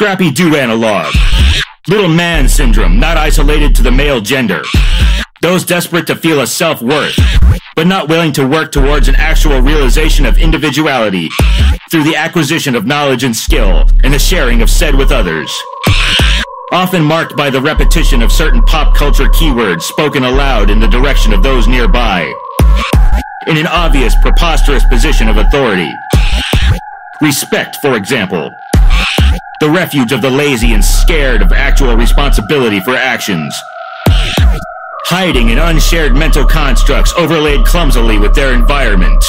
Scrappy Do Analog. Little man syndrome, not isolated to the male gender. Those desperate to feel a self-worth, but not willing to work towards an actual realization of individuality through the acquisition of knowledge and skill and the sharing of said with others. Often marked by the repetition of certain pop culture keywords spoken aloud in the direction of those nearby. In an obvious, preposterous position of authority. Respect, for example. The refuge of the lazy and scared of actual responsibility for actions. Hiding in unshared mental constructs overlaid clumsily with their environment.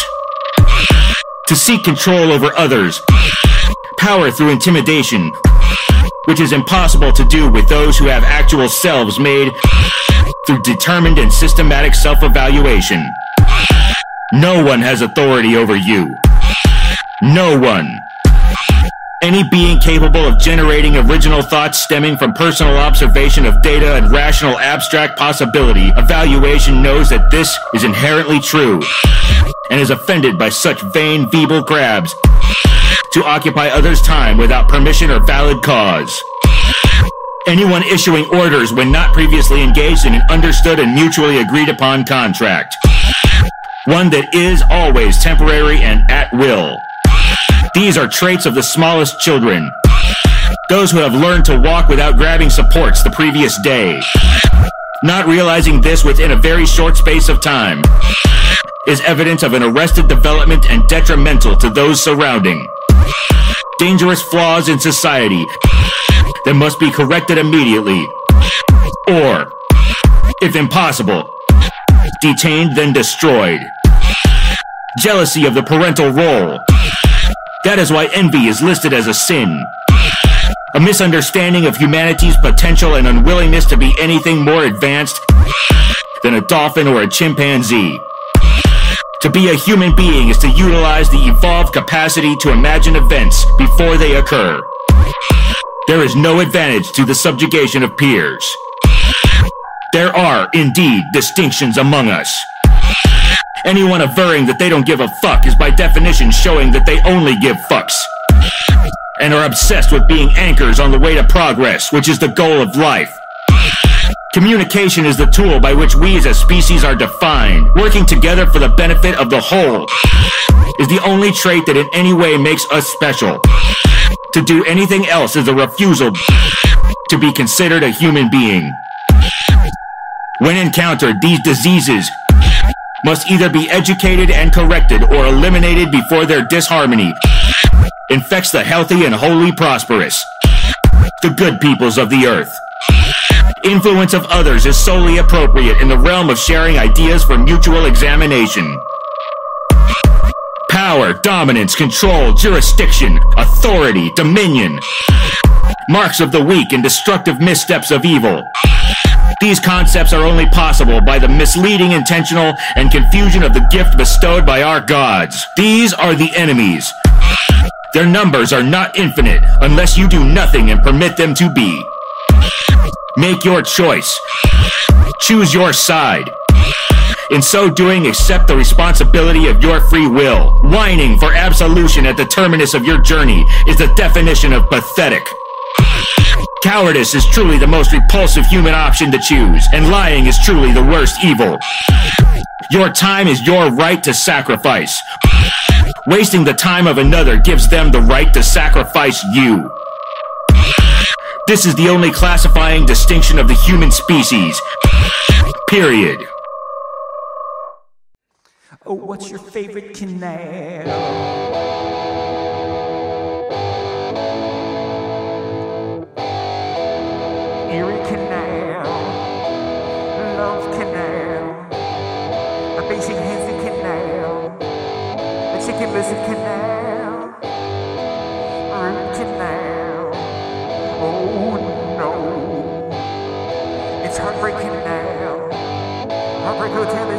To seek control over others. Power through intimidation, which is impossible to do with those who have actual selves made through determined and systematic self-evaluation. No one has authority over you. No one. Any being capable of generating original thoughts stemming from personal observation of data and rational abstract possibility, evaluation knows that this is inherently true and is offended by such vain, feeble grabs to occupy others' time without permission or valid cause. Anyone issuing orders when not previously engaged in an understood and mutually agreed upon contract. One that is always temporary and at will. These are traits of the smallest children. Those who have learned to walk without grabbing supports the previous day. Not realizing this within a very short space of time is evidence of an arrested development and detrimental to those surrounding. Dangerous flaws in society that must be corrected immediately. Or, if impossible, detained then destroyed. Jealousy of the parental role. That is why envy is listed as a sin. A misunderstanding of humanity's potential and unwillingness to be anything more advanced than a dolphin or a chimpanzee. To be a human being is to utilize the evolved capacity to imagine events before they occur. There is no advantage to the subjugation of peers. There are, indeed, distinctions among us. Anyone averring that they don't give a fuck is by definition showing that they only give fucks. And are obsessed with being anchors on the way to progress, which is the goal of life. Communication is the tool by which we as a species are defined. Working together for the benefit of the whole is the only trait that in any way makes us special. To do anything else is a refusal to be considered a human being. When encountered, these diseases must either be educated and corrected or eliminated before their disharmony infects the healthy and wholly prosperous, the good peoples of the earth. Influence of others is solely appropriate in the realm of sharing ideas for mutual examination. Power, dominance, control, jurisdiction, authority, dominion. Marks of the weak and destructive missteps of evil. These concepts are only possible by the misleading intentional and confusion of the gift bestowed by our gods. These are the enemies. Their numbers are not infinite unless you do nothing and permit them to be. Make your choice. Choose your side. In so doing, accept the responsibility of your free will. Whining for absolution at the terminus of your journey is the definition of pathetic. Cowardice is truly the most repulsive human option to choose, and lying is truly the worst evil. Your time is your right to sacrifice. Wasting the time of another gives them the right to sacrifice you. This is the only classifying distinction of the human species. Period. Oh, what's your favorite canal? Erie Canal, Love Canal, a Basic Hansen Canal, a Chicken Lizard Canal, Root Canal. Oh no, it's Heartbreak Canal. Heartbreak Hotel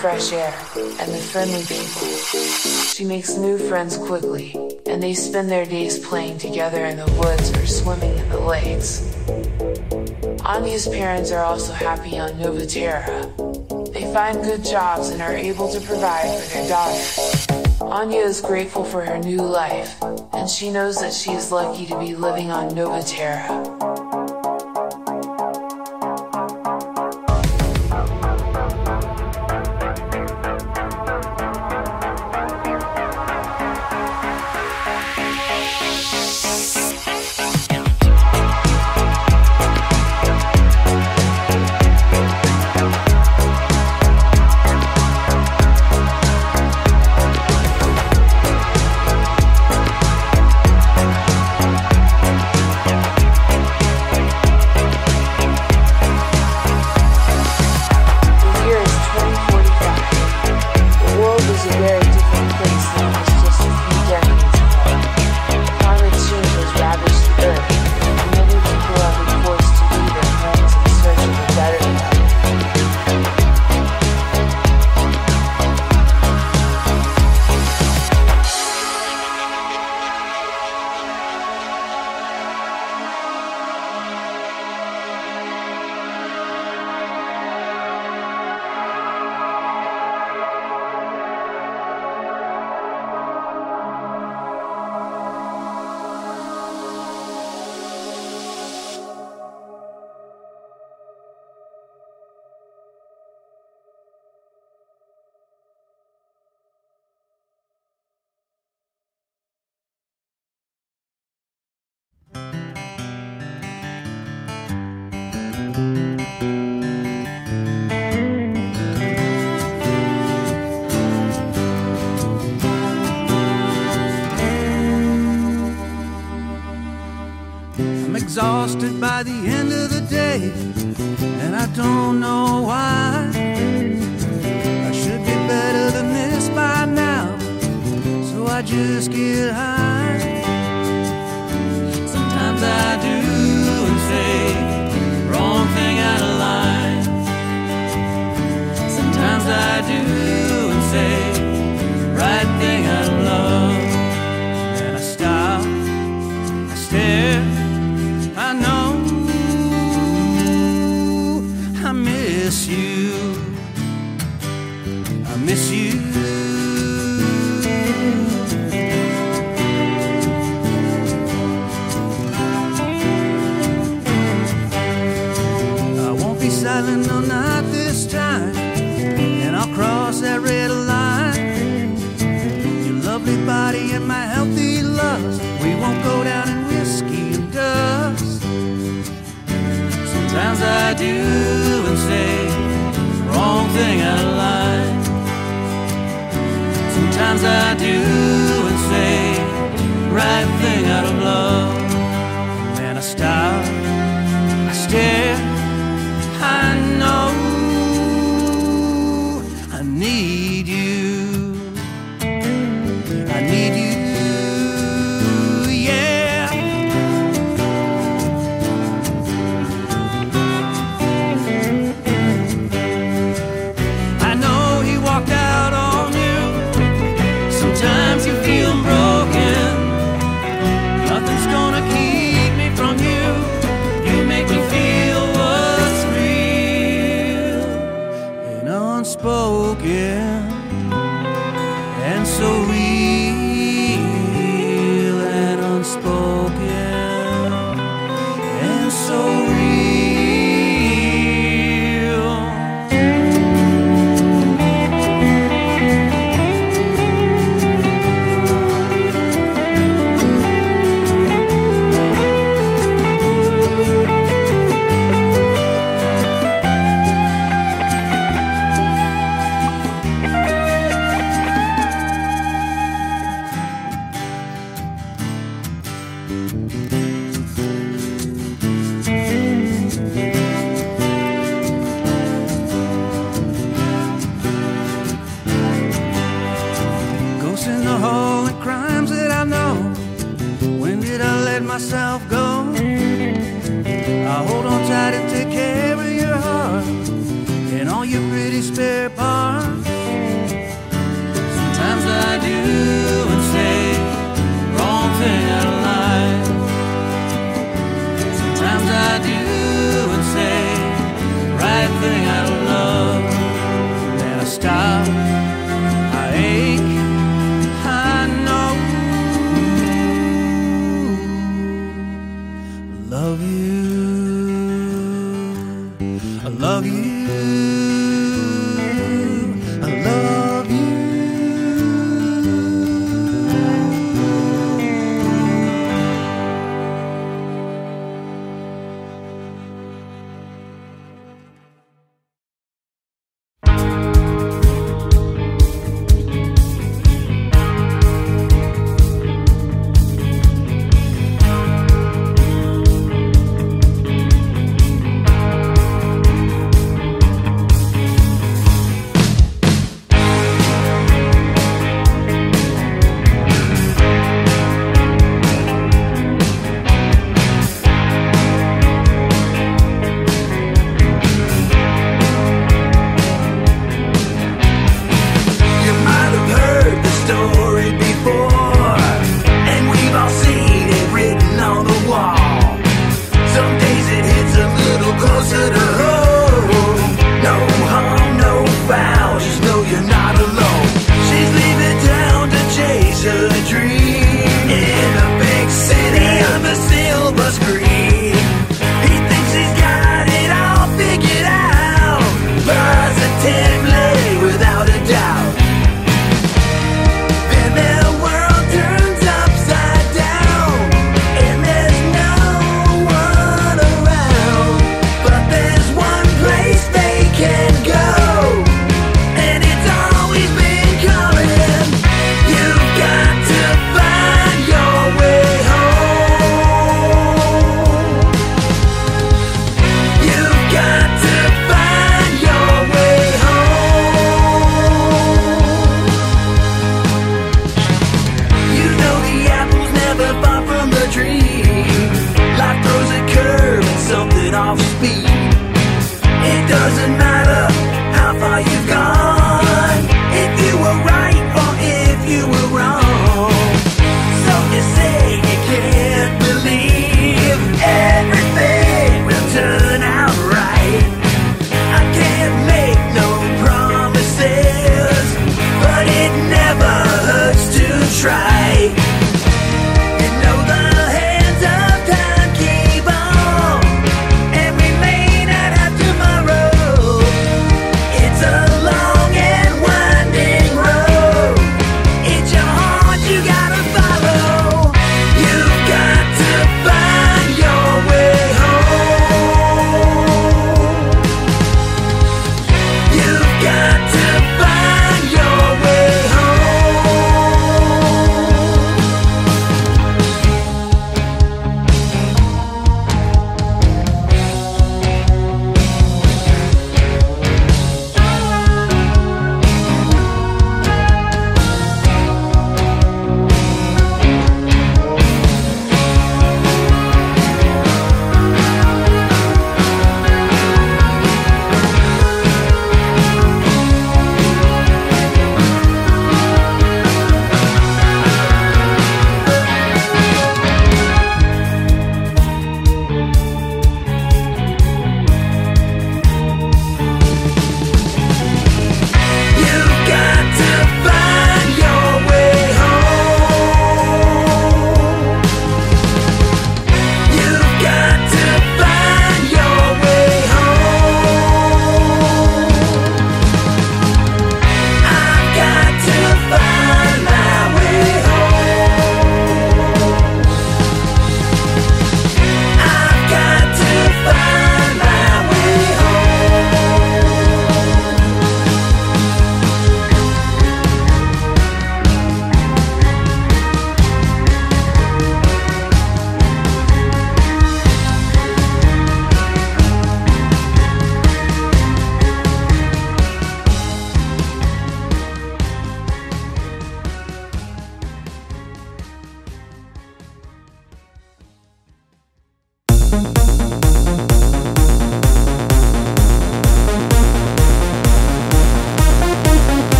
fresh air and the friendly people. She makes new friends quickly, and they spend their days playing together in the woods or swimming in the lakes. Anya's parents are also happy on Nova Terra. They find good jobs and are able to provide for their daughter. Anya is grateful for her new life, and she knows that she is lucky to be living on Nova Terra. I'm exhausted by the end of the day, and I don't know why. I should be better than this by now, so I just get high. do.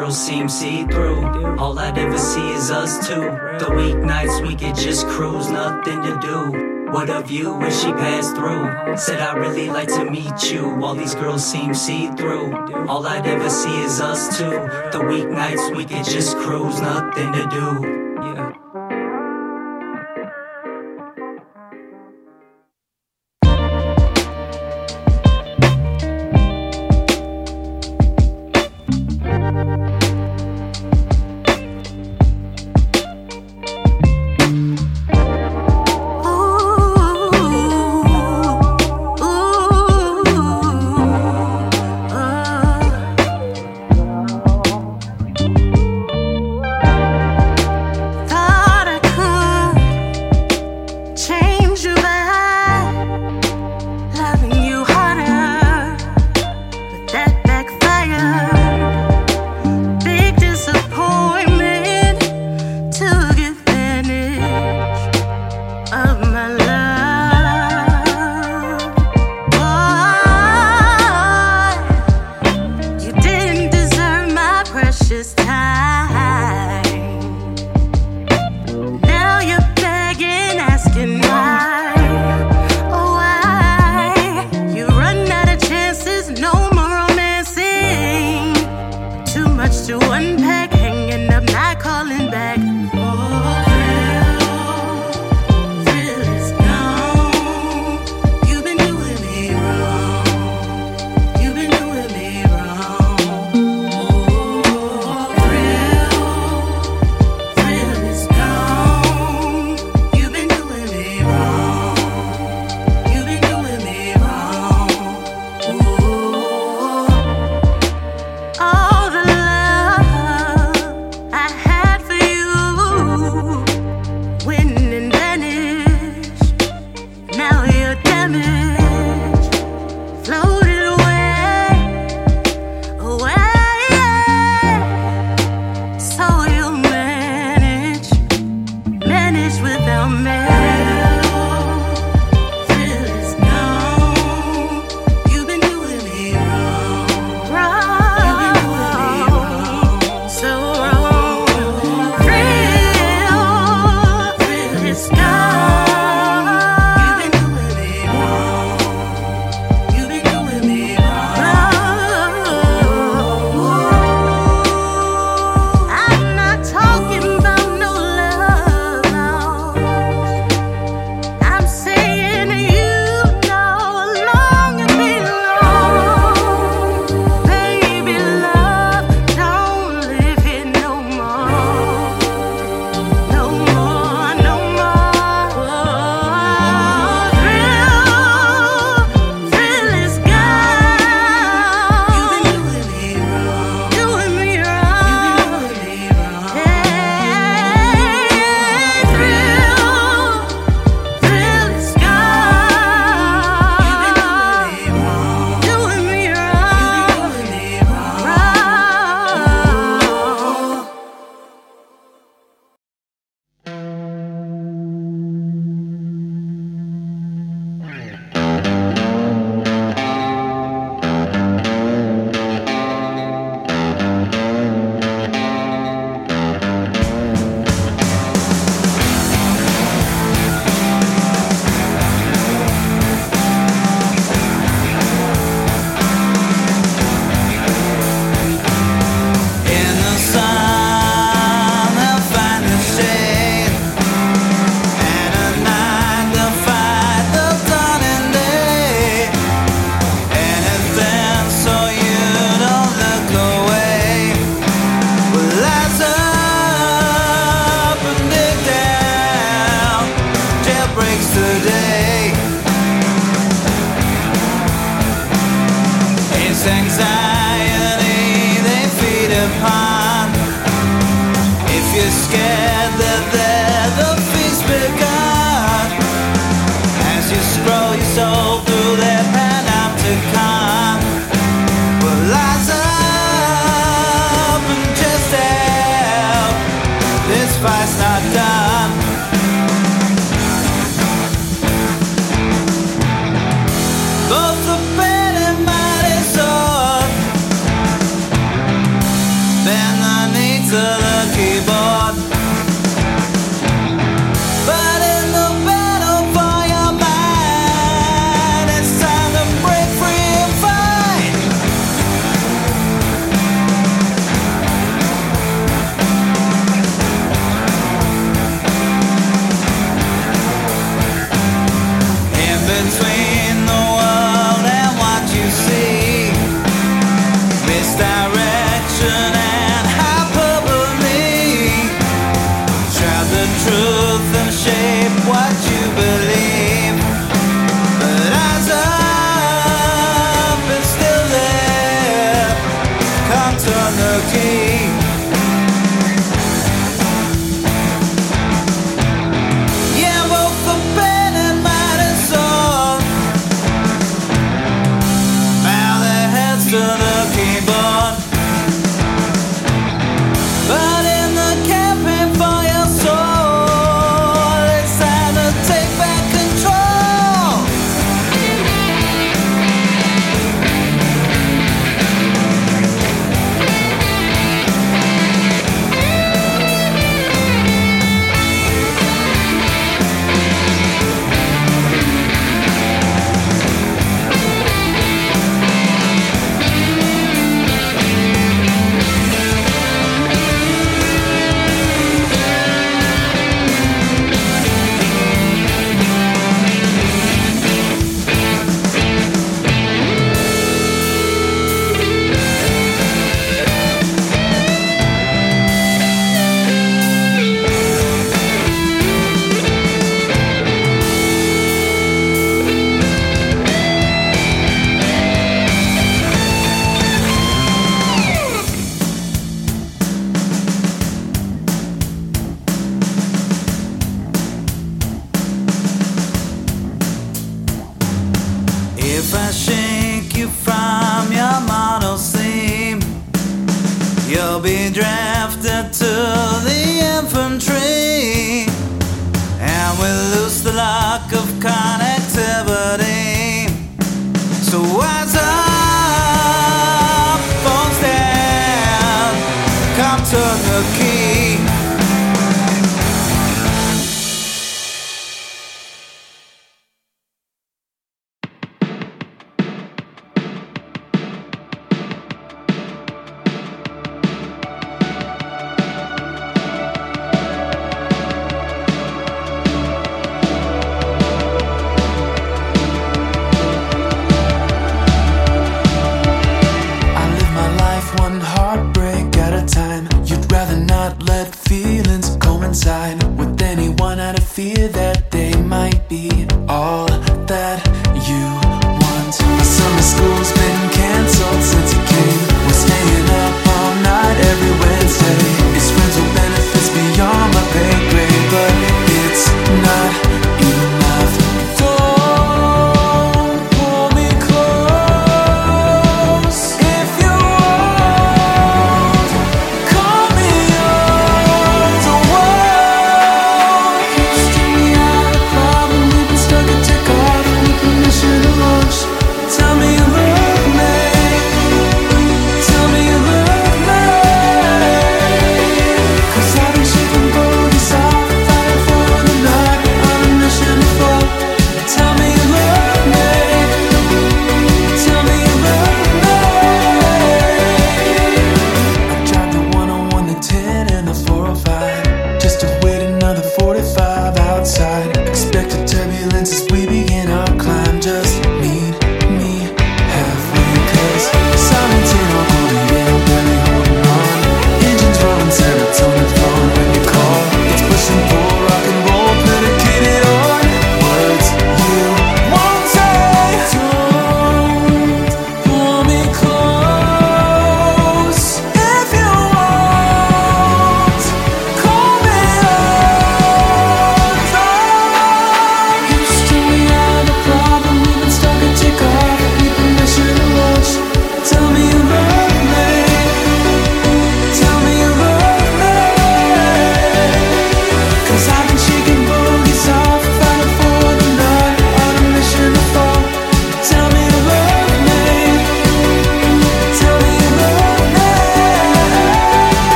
girls seem see-through. All I'd ever see is us two. The weeknights we could just cruise, nothing to do. What of you when she passed through? Said I really like to meet you. All these girls seem see-through. All I'd ever see is us two. The weeknights we could just cruise, nothing to do.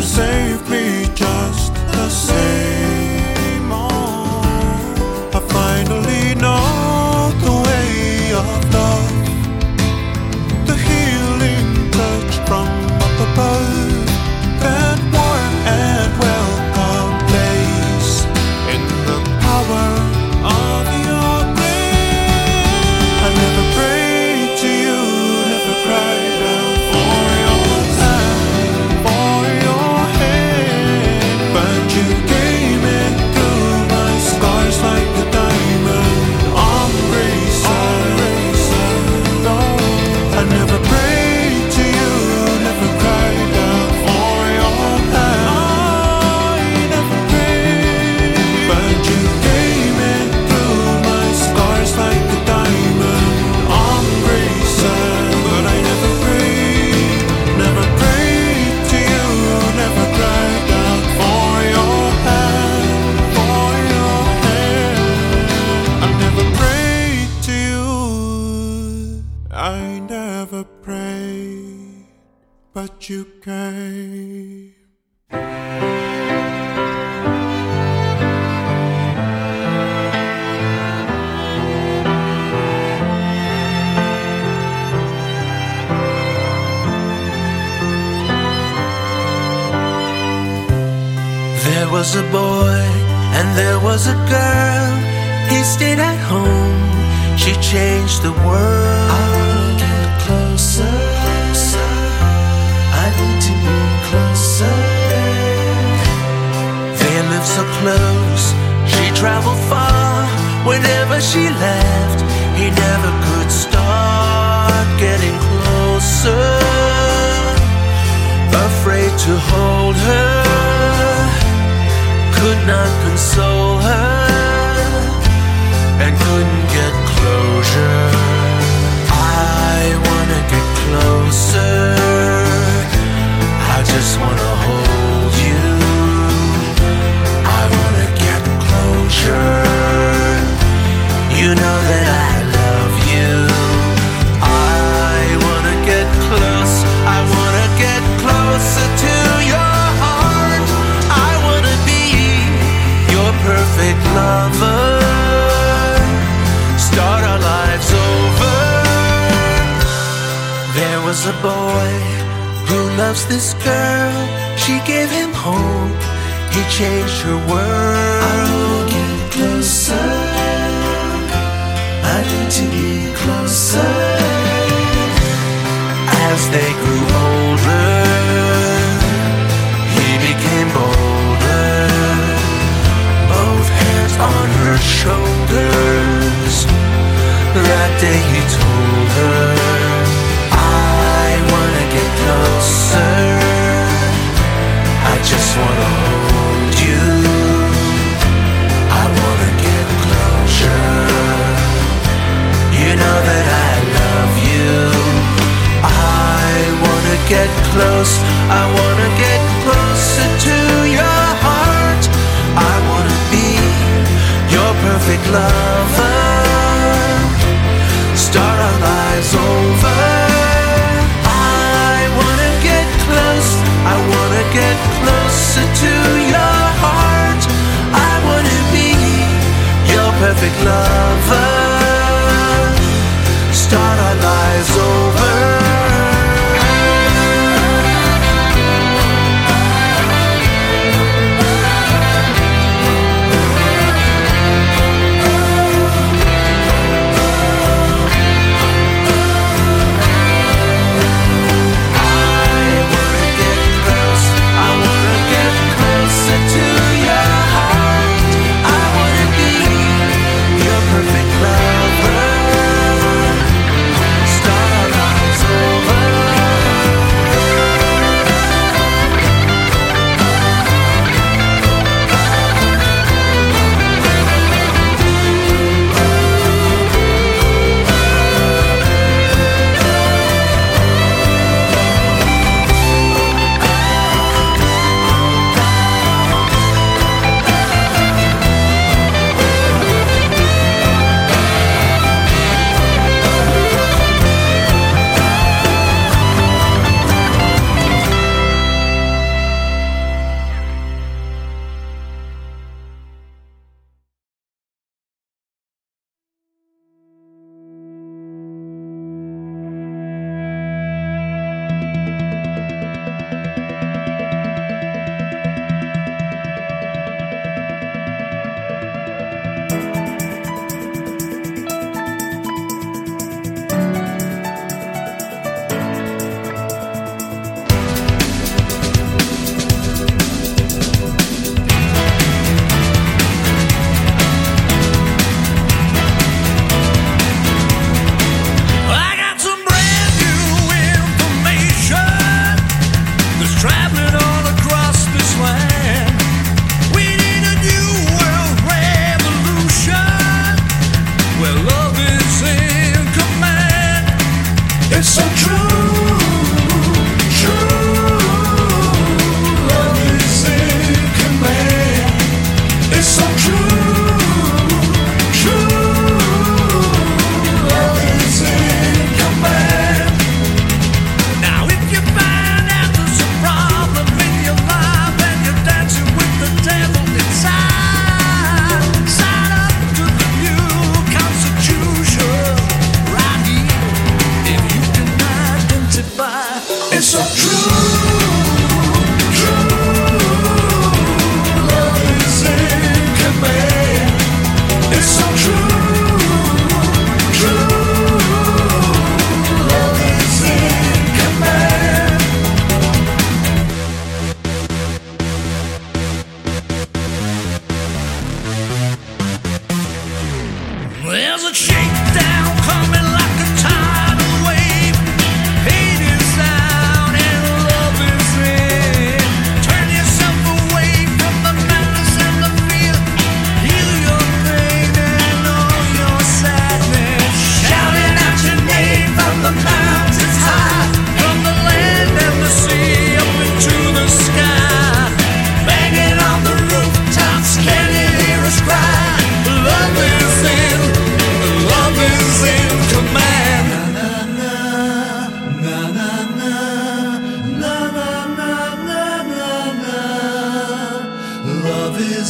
You saved me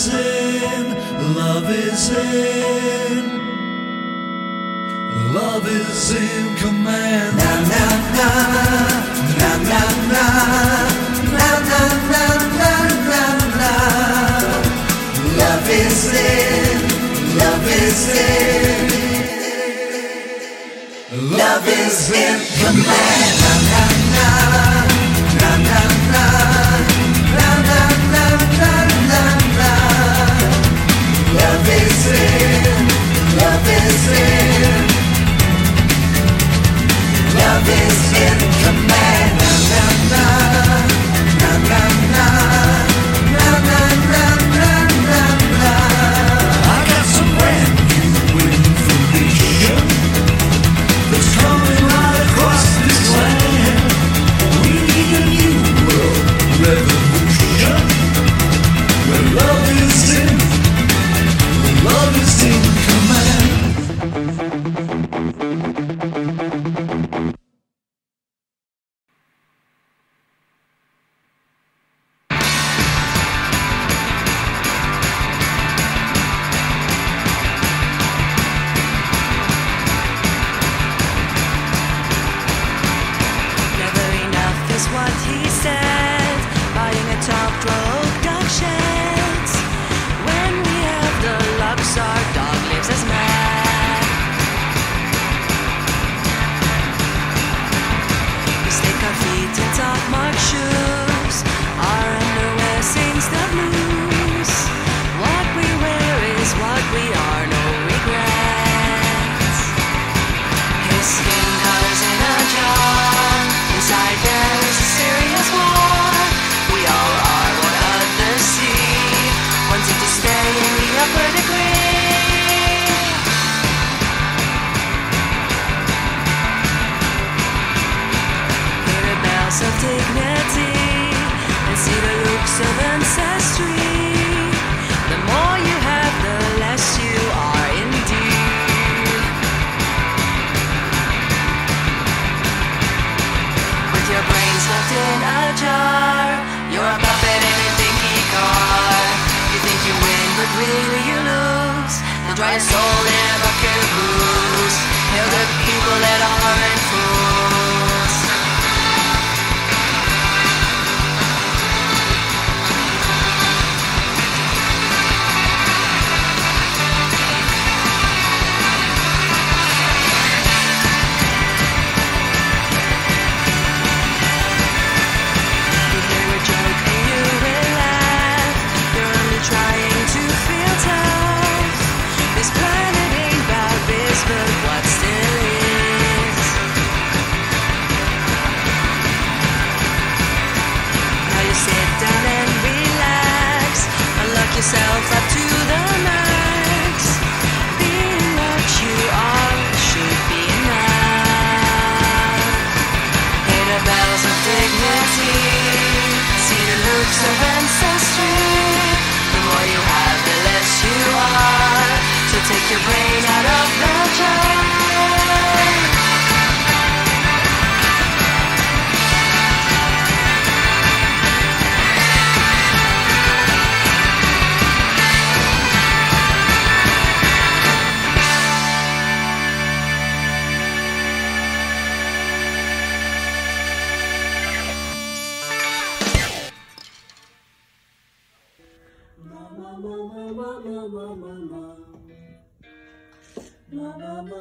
is in, love is in, love is in command. Na na na, na na na, na na na na na na. Love is in, love is in, love is in command.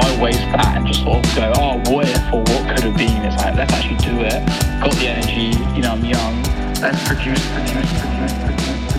Why waste that and just sort of go, oh, what if or what could have been? It's like, let's actually do it. Got the energy, you know, I'm young. Let's produce, produce, produce, produce.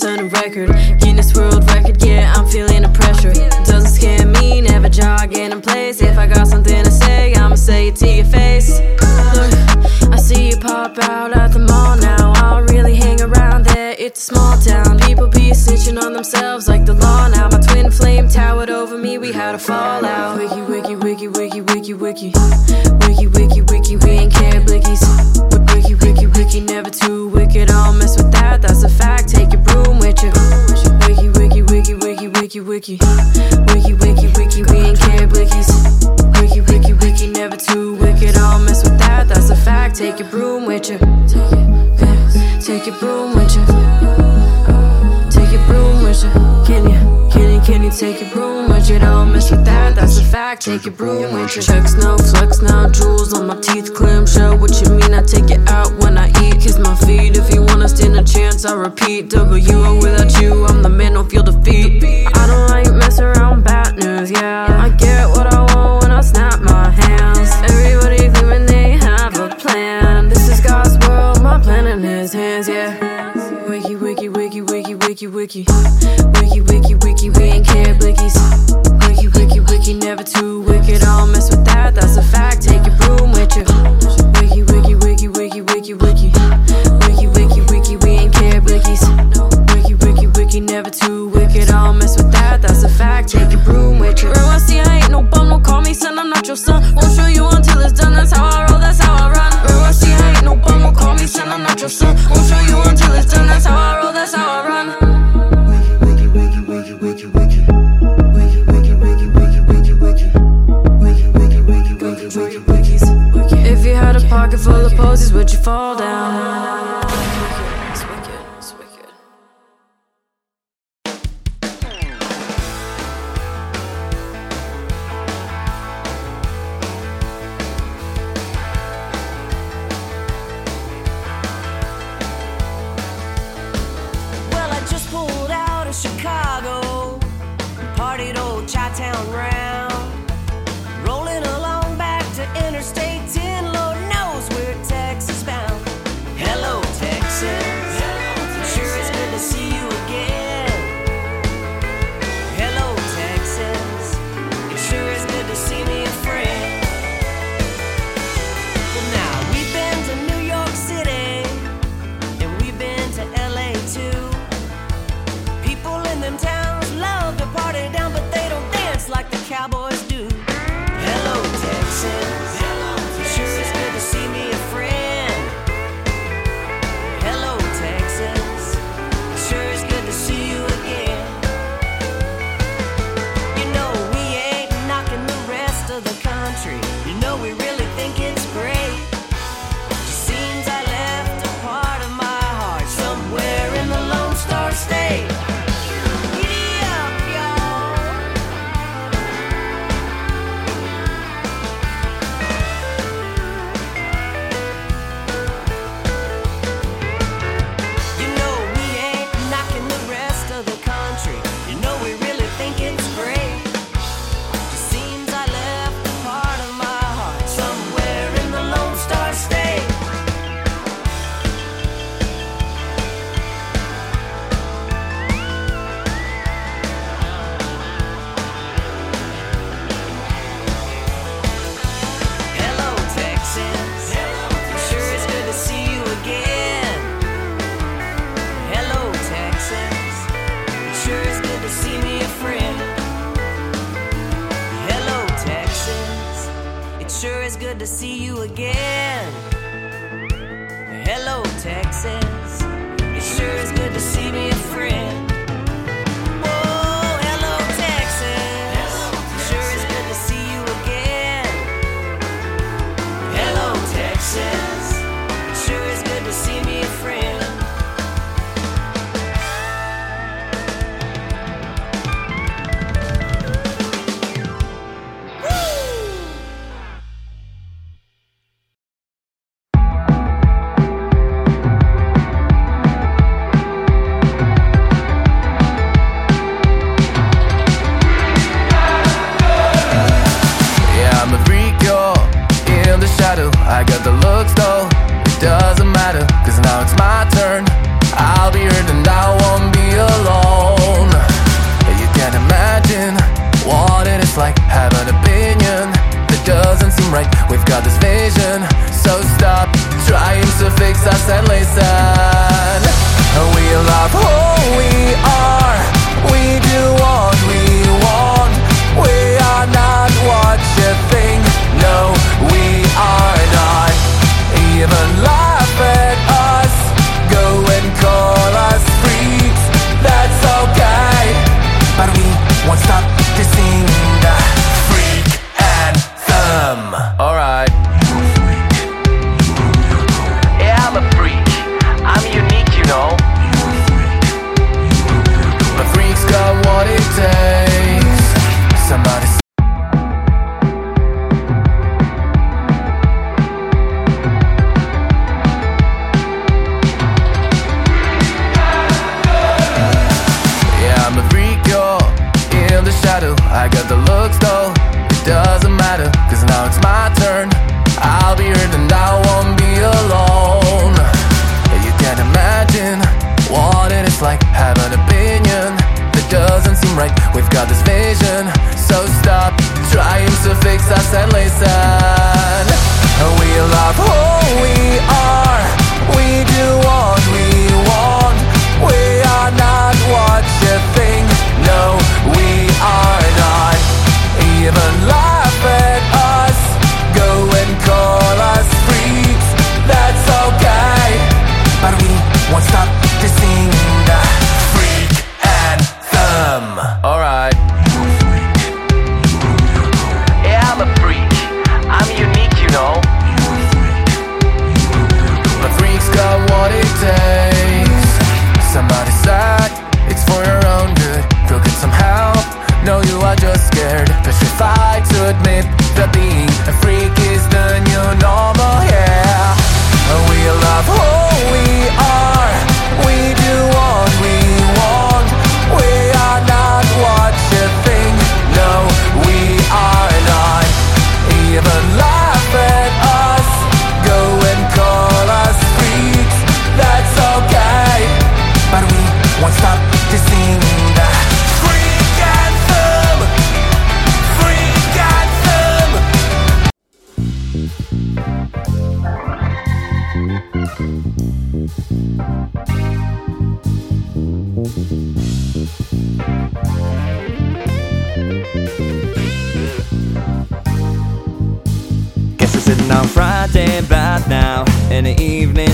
On on a record. Guinness World Record, yeah, I'm feeling the pressure. Doesn't scare me, never jogging in place. If I got something to say, I'ma say it to your face. Look, I see you pop out at the mall now. I don't really hang around there, it's a small town. People be snitching on themselves like the law now. My twin flame towered over me, we had a fallout. Wiki, wiki, wiki, wiki, wiki, wiki. Wiki, wiki, wiki, we ain't care blickies. Wiki, wiki, wiki, never too wicked. I'll mess with that, that's a fact. Take your broom with you. Wiki, wiki, wiki, wiki, wiki, wiki. Wiki, wiki, wiki, we ain't care blickies. Wiki, wiki, wiki, never too wicked. I'll mess with that, that's a fact. Take your broom with you. Take your broom with you. Can you, can you, take your broom with you? Don't mess with that, that's a fact. Take your broom with you. Checks now, flex now, jewels on my teeth, clamshell. What you mean? I take it out when I eat. Kiss my feet if you wanna stand a chance. I repeat, W without you, I'm the man, don't feel defeat. I don't like mess around, bad news, yeah. I get wiki, wiki. Wiki, wiki, we ain't care blickies. Wiki, wiki, wiki, never too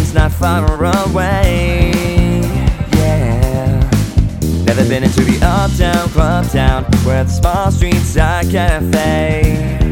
it's not far away. Yeah. Never been into the uptown, club town, where the small streets are cafe.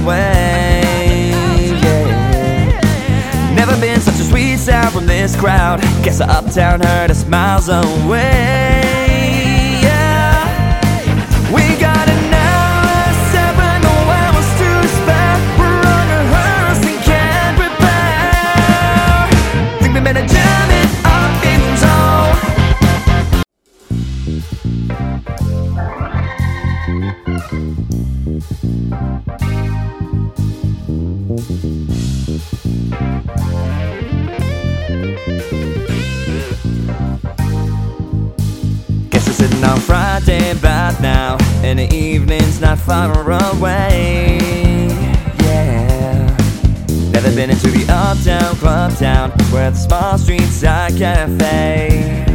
way. Yeah. Never been such a sweet sound from this crowd. Guess the uptown heard us miles away. club town where the small streets are cafe.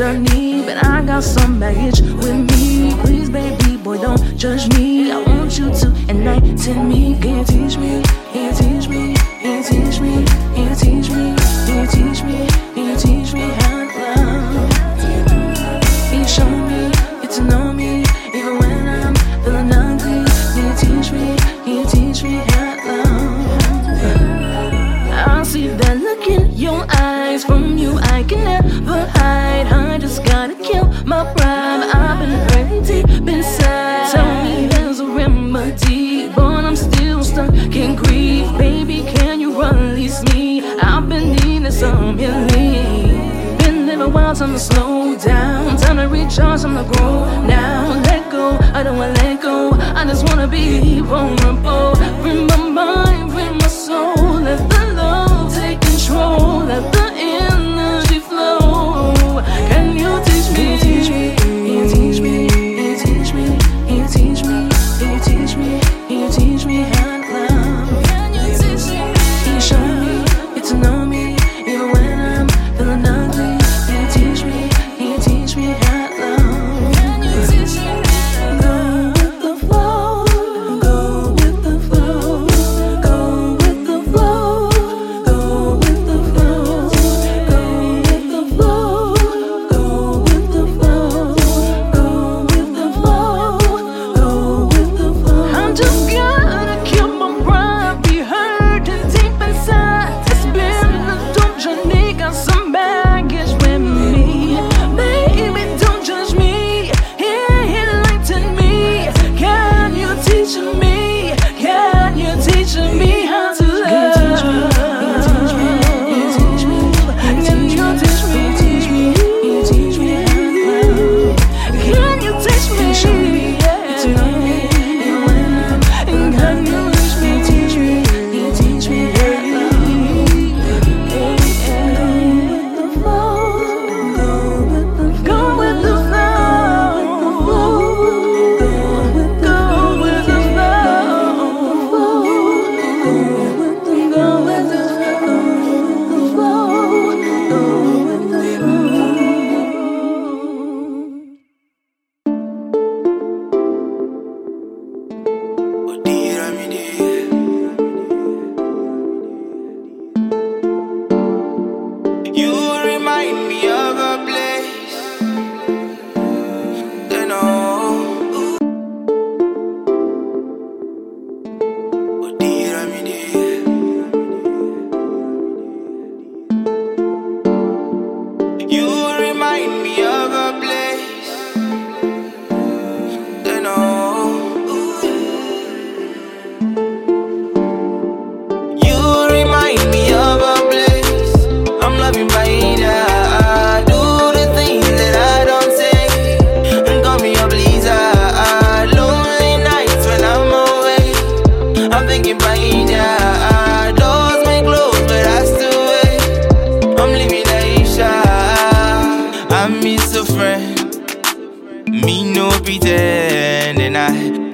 journey, but I got some baggage.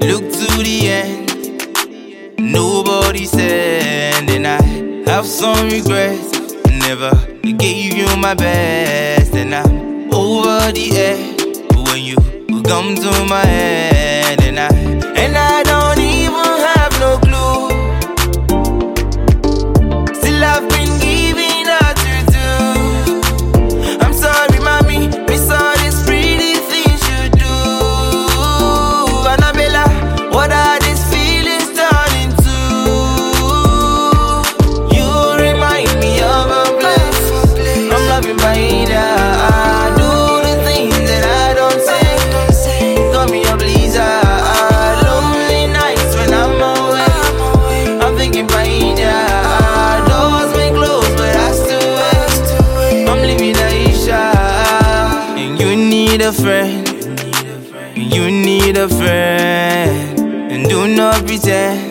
Look to the end, nobody said, and I have some regrets. Never gave you my best, and I'm over the edge when you come to my head, and I. friend. You need a friend. And do not pretend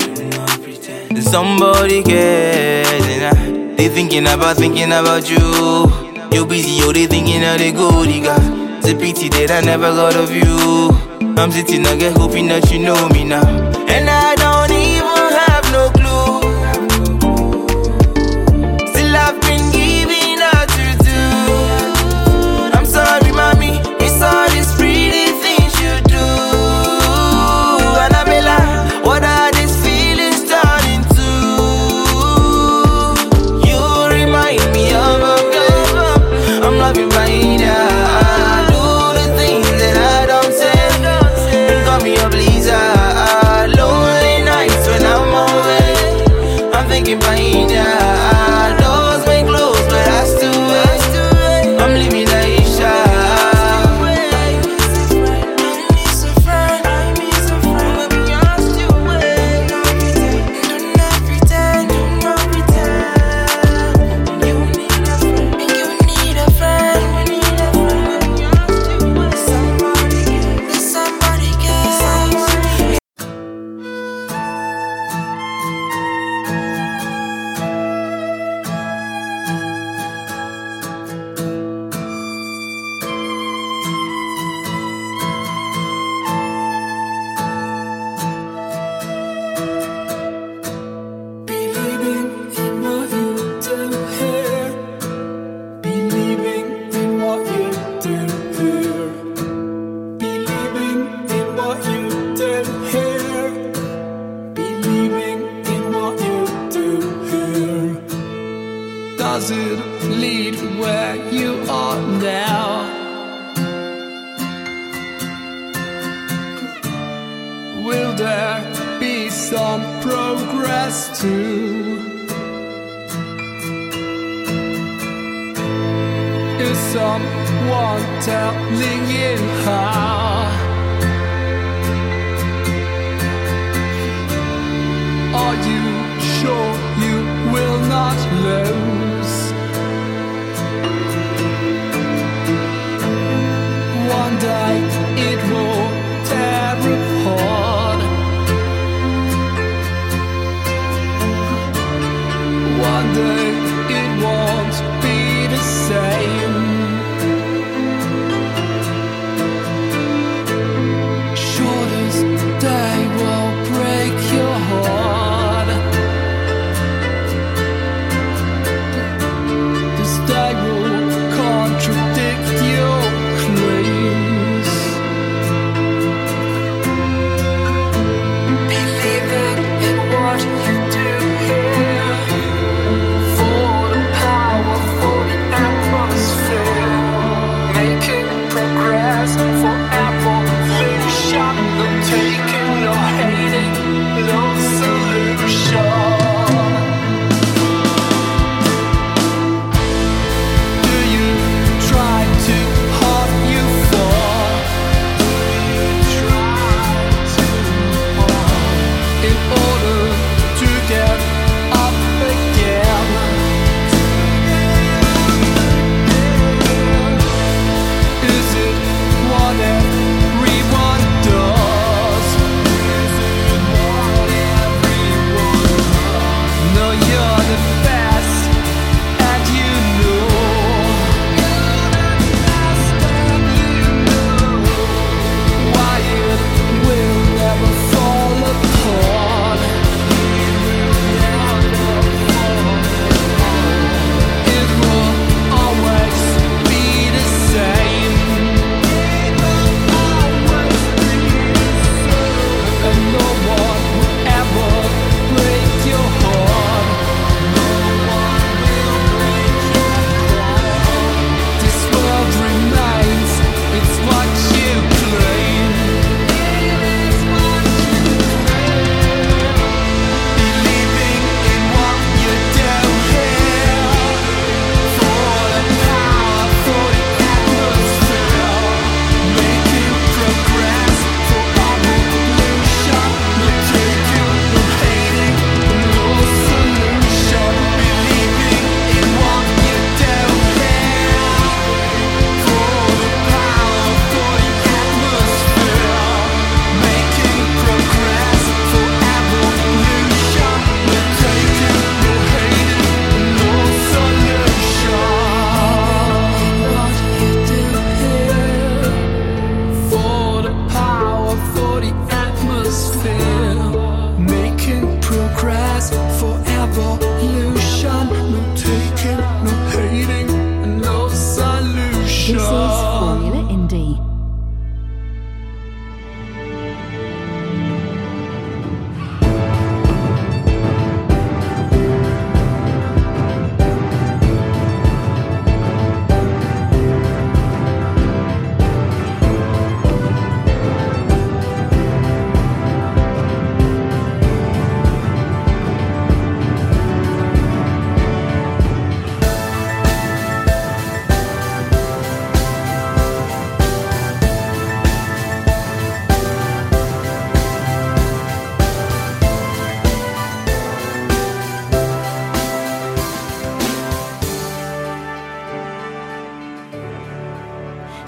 that somebody cares. And I, they thinking about thinking about you. You busy, oh, they thinking of the good you got. It's a pity that I never got of you. I'm sitting again hoping that you know me now. And I